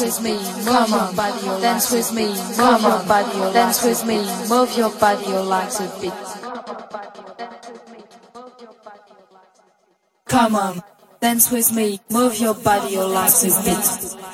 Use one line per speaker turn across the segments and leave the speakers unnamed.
Dance with me, your body, dance with me, your body, dance with me, move your body, your legs a bit. Come on, dance with me, move your body, your legs a bit.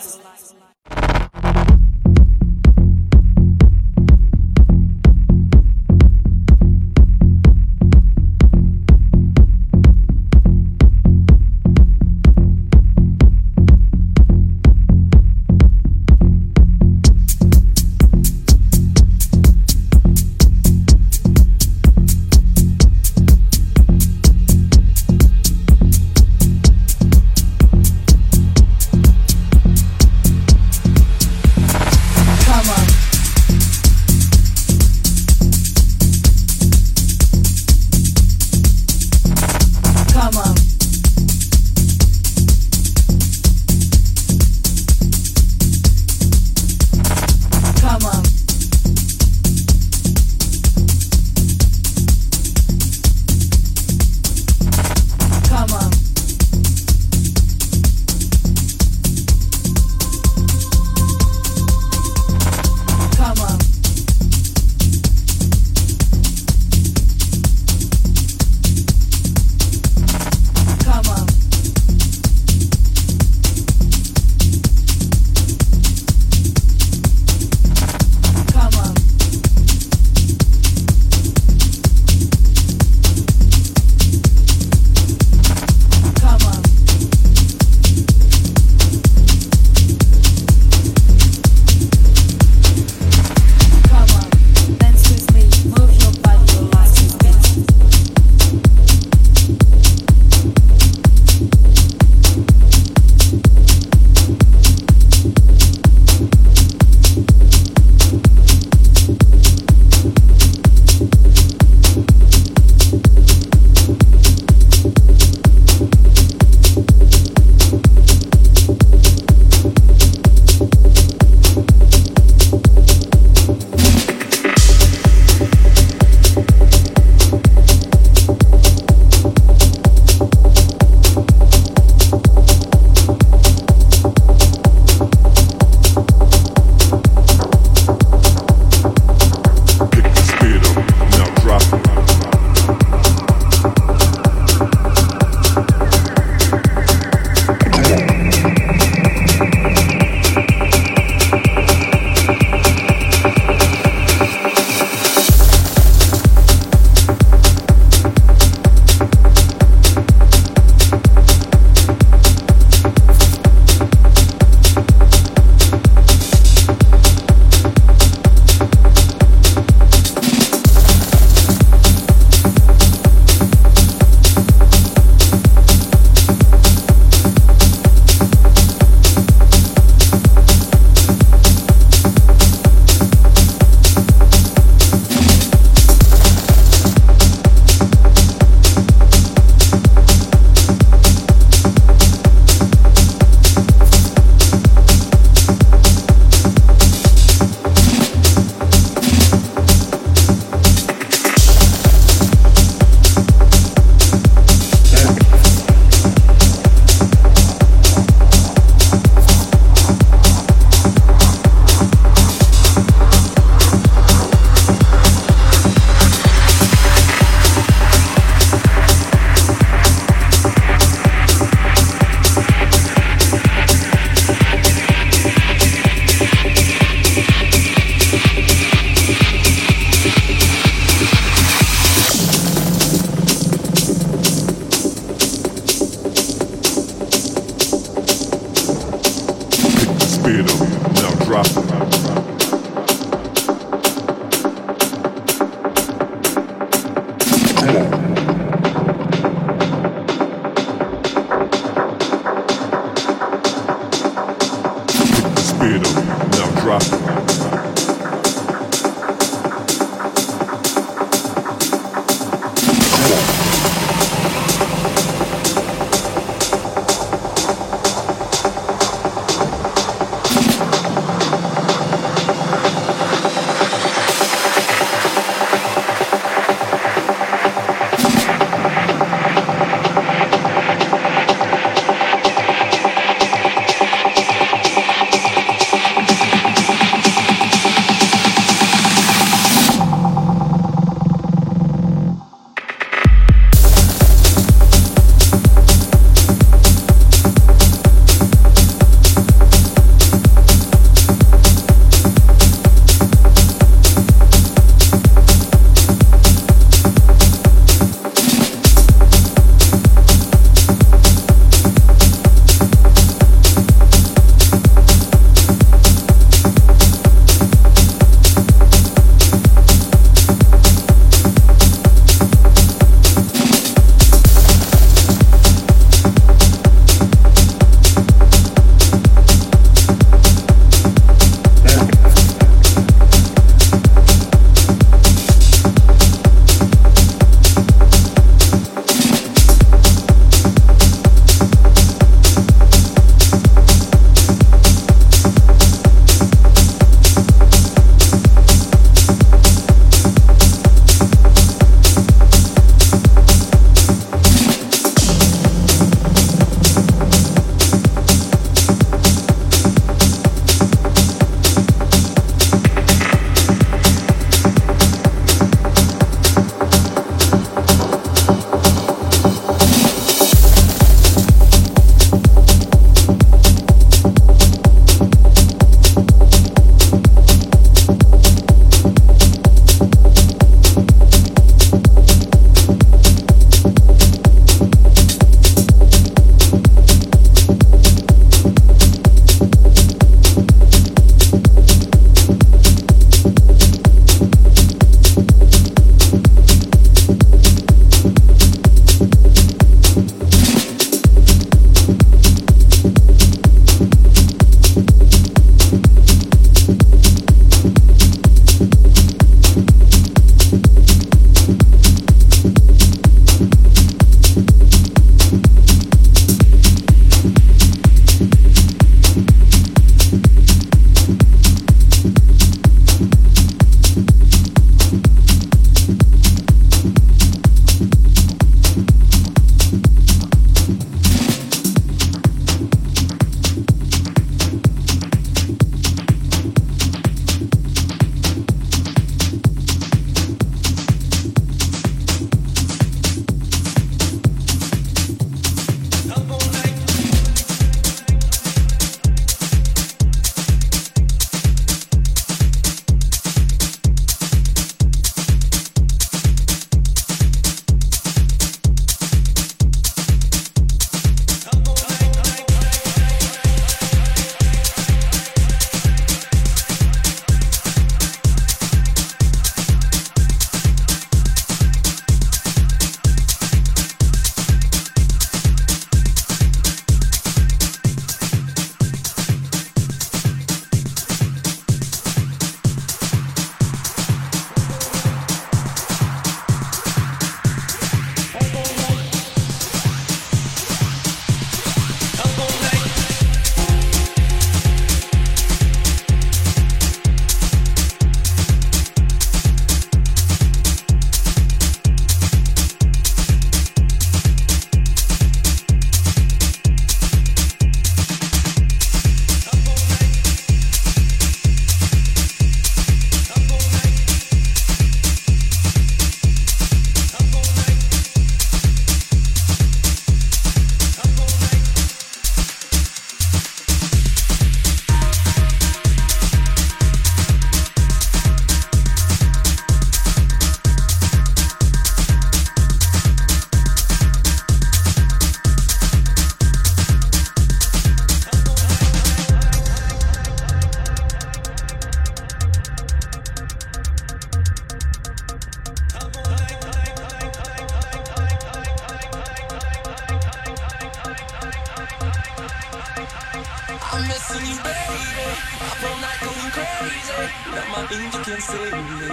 Baby. Up all night going crazy. Now my angel can't save me.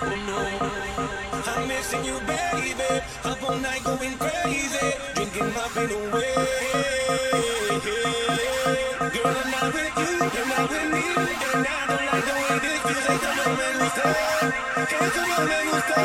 Oh no.
I'm missing you, baby. Up all night going crazy, drinking my pain away. Girl, I'm not with you, you're not with me, and I don't like the way this feels. Esto no me gusta, esto no me gusta.